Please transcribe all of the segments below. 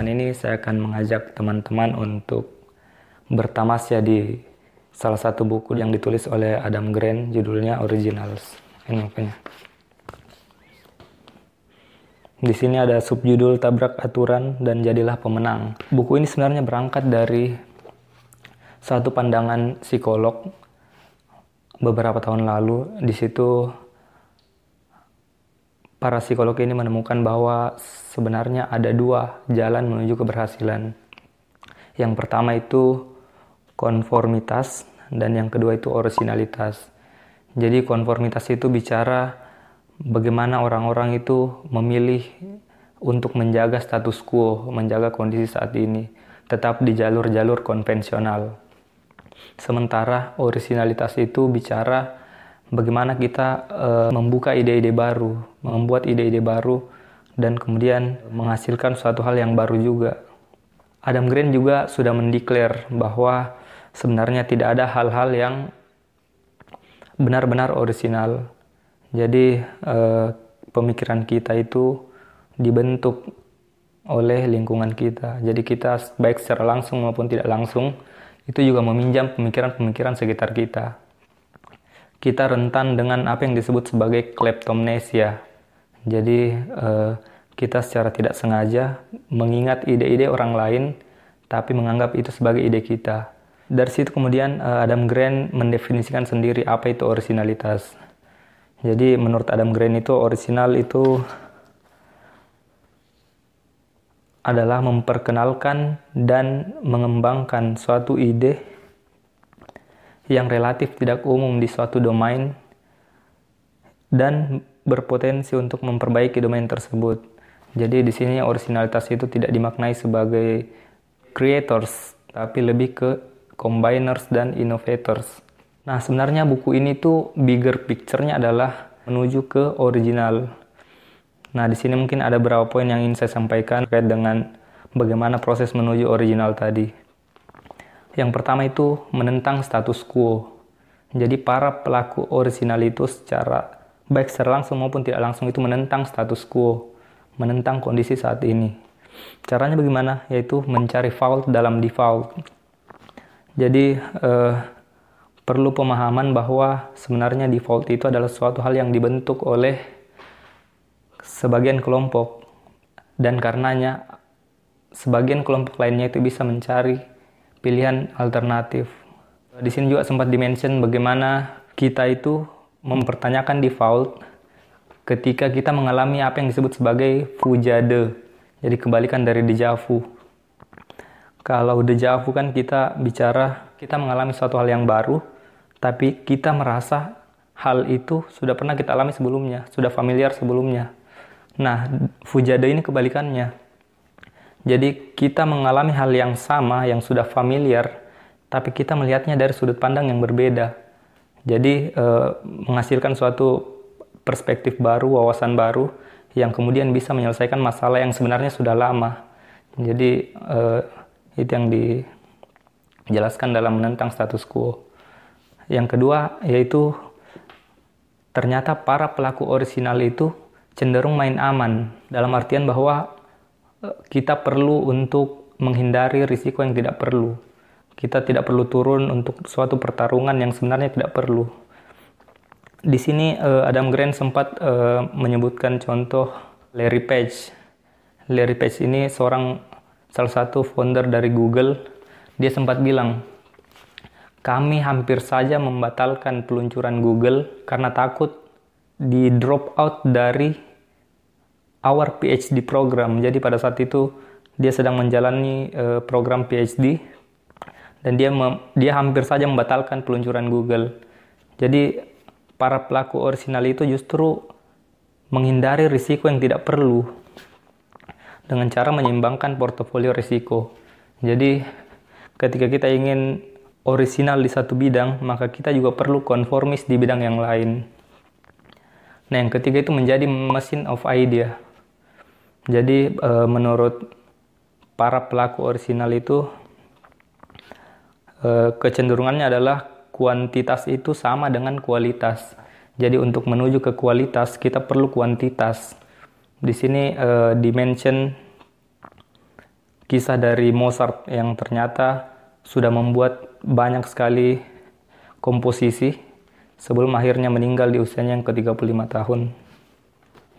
kesempatan ini saya akan mengajak teman-teman untuk bertamasya di salah satu buku yang ditulis oleh Adam Grant judulnya Originals. Ini makanya. Di sini ada subjudul tabrak aturan dan jadilah pemenang. Buku ini sebenarnya berangkat dari satu pandangan psikolog beberapa tahun lalu. Di situ para psikolog ini menemukan bahwa sebenarnya ada dua jalan menuju keberhasilan. Yang pertama itu konformitas dan yang kedua itu originalitas. Jadi konformitas itu bicara bagaimana orang-orang itu memilih untuk menjaga status quo, menjaga kondisi saat ini, tetap di jalur-jalur konvensional. Sementara originalitas itu bicara bagaimana kita e, membuka ide-ide baru, membuat ide-ide baru, dan kemudian menghasilkan suatu hal yang baru juga. Adam Grant juga sudah mendeklar bahwa sebenarnya tidak ada hal-hal yang benar-benar original jadi eh, pemikiran kita itu dibentuk oleh lingkungan kita. Jadi kita baik secara langsung maupun tidak langsung itu juga meminjam pemikiran-pemikiran sekitar kita. Kita rentan dengan apa yang disebut sebagai kleptomnesia. Jadi eh, kita secara tidak sengaja mengingat ide-ide orang lain tapi menganggap itu sebagai ide kita. Dari situ kemudian eh, Adam Grant mendefinisikan sendiri apa itu originalitas. Jadi menurut Adam Grant itu original itu adalah memperkenalkan dan mengembangkan suatu ide yang relatif tidak umum di suatu domain dan berpotensi untuk memperbaiki domain tersebut. Jadi di sini originalitas itu tidak dimaknai sebagai creators, tapi lebih ke combiners dan innovators. Nah, sebenarnya buku ini tuh bigger picture-nya adalah menuju ke original. Nah, di sini mungkin ada beberapa poin yang ingin saya sampaikan terkait dengan bagaimana proses menuju original tadi. Yang pertama itu menentang status quo. Jadi para pelaku original itu secara baik secara langsung maupun tidak langsung itu menentang status quo, menentang kondisi saat ini. Caranya bagaimana? Yaitu mencari fault dalam default. Jadi eh, perlu pemahaman bahwa sebenarnya default itu adalah suatu hal yang dibentuk oleh sebagian kelompok dan karenanya sebagian kelompok lainnya itu bisa mencari pilihan alternatif. Di sini juga sempat dimention bagaimana kita itu mempertanyakan default ketika kita mengalami apa yang disebut sebagai fujade. Jadi kebalikan dari dejavu. Kalau dejavu kan kita bicara kita mengalami suatu hal yang baru, tapi kita merasa hal itu sudah pernah kita alami sebelumnya, sudah familiar sebelumnya. Nah, fujada ini kebalikannya. Jadi kita mengalami hal yang sama, yang sudah familiar, tapi kita melihatnya dari sudut pandang yang berbeda. Jadi eh, menghasilkan suatu perspektif baru, wawasan baru, yang kemudian bisa menyelesaikan masalah yang sebenarnya sudah lama. Jadi eh, itu yang dijelaskan dalam menentang status quo. Yang kedua yaitu ternyata para pelaku orisinal itu cenderung main aman dalam artian bahwa kita perlu untuk menghindari risiko yang tidak perlu. Kita tidak perlu turun untuk suatu pertarungan yang sebenarnya tidak perlu. Di sini e, Adam Grant sempat e, menyebutkan contoh Larry Page. Larry Page ini seorang salah satu founder dari Google. Dia sempat bilang, kami hampir saja membatalkan peluncuran Google karena takut di drop out dari our PhD program. Jadi pada saat itu dia sedang menjalani uh, program PhD dan dia dia hampir saja membatalkan peluncuran Google. Jadi para pelaku original itu justru menghindari risiko yang tidak perlu dengan cara menyeimbangkan portofolio risiko. Jadi ketika kita ingin orisinal di satu bidang, maka kita juga perlu konformis di bidang yang lain. Nah, yang ketiga itu menjadi mesin of idea. Jadi, e, menurut para pelaku orisinal itu, e, kecenderungannya adalah kuantitas itu sama dengan kualitas. Jadi, untuk menuju ke kualitas, kita perlu kuantitas. Di sini e, dimension kisah dari Mozart yang ternyata sudah membuat banyak sekali komposisi sebelum akhirnya meninggal di usianya yang ke-35 tahun.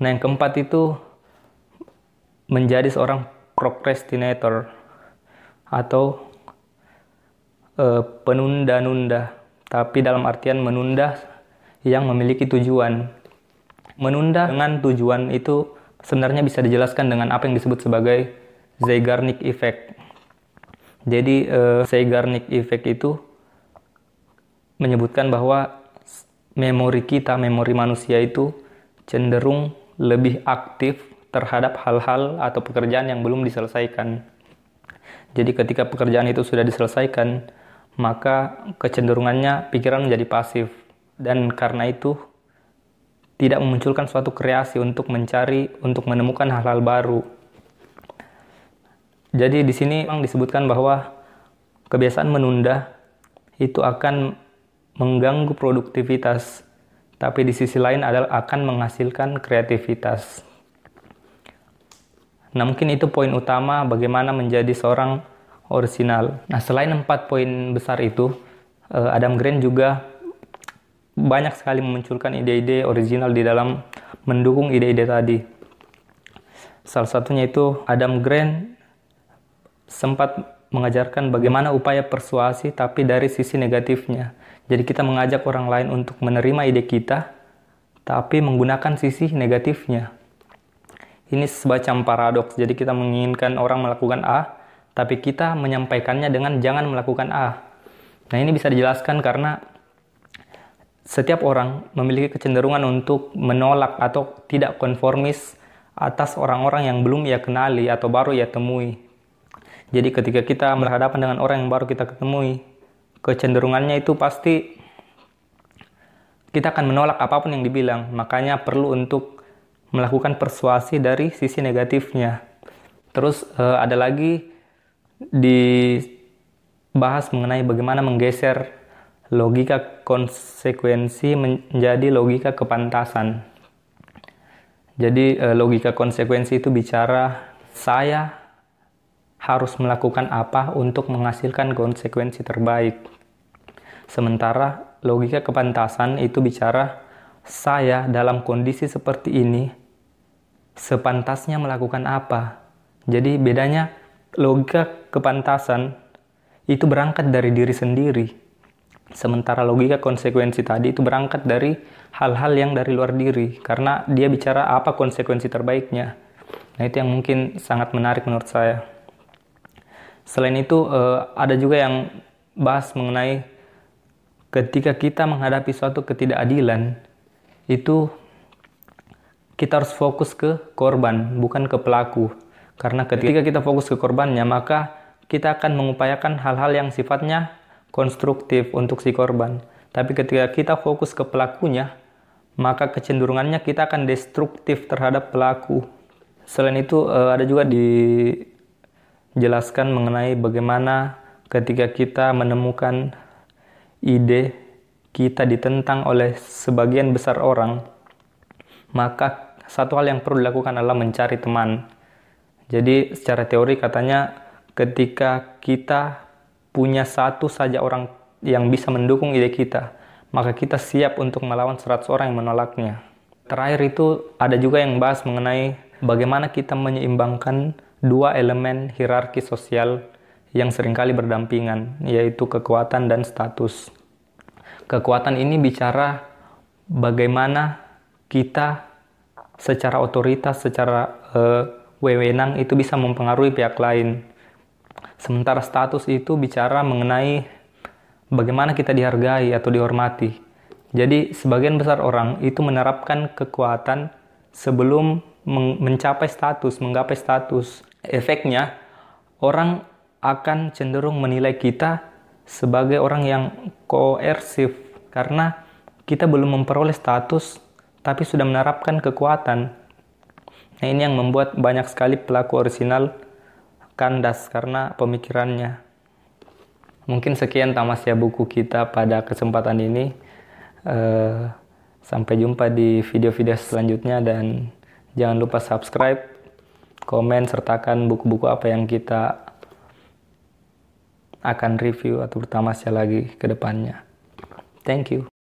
Nah, yang keempat itu menjadi seorang procrastinator atau uh, penunda-nunda, tapi dalam artian menunda yang memiliki tujuan. Menunda dengan tujuan itu sebenarnya bisa dijelaskan dengan apa yang disebut sebagai Zeigarnik Effect. Jadi uh, Zeigarnik Effect itu menyebutkan bahwa memori kita, memori manusia itu cenderung lebih aktif terhadap hal-hal atau pekerjaan yang belum diselesaikan. Jadi ketika pekerjaan itu sudah diselesaikan, maka kecenderungannya pikiran menjadi pasif dan karena itu tidak memunculkan suatu kreasi untuk mencari, untuk menemukan hal-hal baru. Jadi di sini memang disebutkan bahwa kebiasaan menunda itu akan mengganggu produktivitas, tapi di sisi lain adalah akan menghasilkan kreativitas. Nah mungkin itu poin utama bagaimana menjadi seorang orisinal. Nah selain empat poin besar itu, eh, Adam Grant juga banyak sekali memunculkan ide-ide original di dalam mendukung ide-ide tadi. Salah satunya itu Adam Grant sempat mengajarkan bagaimana upaya persuasi tapi dari sisi negatifnya. Jadi kita mengajak orang lain untuk menerima ide kita tapi menggunakan sisi negatifnya. Ini semacam paradoks. Jadi kita menginginkan orang melakukan A tapi kita menyampaikannya dengan jangan melakukan A. Nah, ini bisa dijelaskan karena setiap orang memiliki kecenderungan untuk menolak atau tidak konformis atas orang-orang yang belum ia kenali atau baru ia temui. Jadi ketika kita berhadapan dengan orang yang baru kita ketemui, kecenderungannya itu pasti kita akan menolak apa pun yang dibilang. Makanya perlu untuk melakukan persuasi dari sisi negatifnya. Terus uh, ada lagi dibahas mengenai bagaimana menggeser logika konsekuensi menjadi logika kepantasan. Jadi uh, logika konsekuensi itu bicara saya harus melakukan apa untuk menghasilkan konsekuensi terbaik. Sementara logika kepantasan itu bicara saya dalam kondisi seperti ini sepantasnya melakukan apa. Jadi bedanya logika kepantasan itu berangkat dari diri sendiri. Sementara logika konsekuensi tadi itu berangkat dari hal-hal yang dari luar diri karena dia bicara apa konsekuensi terbaiknya. Nah, itu yang mungkin sangat menarik menurut saya. Selain itu uh, ada juga yang bahas mengenai ketika kita menghadapi suatu ketidakadilan itu kita harus fokus ke korban bukan ke pelaku. Karena ketika kita fokus ke korbannya maka kita akan mengupayakan hal-hal yang sifatnya konstruktif untuk si korban. Tapi ketika kita fokus ke pelakunya, maka kecenderungannya kita akan destruktif terhadap pelaku. Selain itu eh, ada juga di jelaskan mengenai bagaimana ketika kita menemukan ide kita ditentang oleh sebagian besar orang, maka satu hal yang perlu dilakukan adalah mencari teman. Jadi secara teori katanya ketika kita punya satu saja orang yang bisa mendukung ide kita, maka kita siap untuk melawan 100 orang yang menolaknya. Terakhir itu ada juga yang bahas mengenai bagaimana kita menyeimbangkan dua elemen hierarki sosial yang sering kali berdampingan, yaitu kekuatan dan status. Kekuatan ini bicara bagaimana kita secara otoritas, secara uh, wewenang itu bisa mempengaruhi pihak lain. Sementara status itu bicara mengenai bagaimana kita dihargai atau dihormati. Jadi sebagian besar orang itu menerapkan kekuatan sebelum mencapai status, menggapai status efeknya orang akan cenderung menilai kita sebagai orang yang koersif karena kita belum memperoleh status tapi sudah menerapkan kekuatan. Nah, ini yang membuat banyak sekali pelaku orisinal kandas karena pemikirannya. Mungkin sekian tamasya buku kita pada kesempatan ini. Uh, sampai jumpa di video-video selanjutnya dan jangan lupa subscribe komen sertakan buku-buku apa yang kita akan review atau bertamasya lagi ke depannya. Thank you.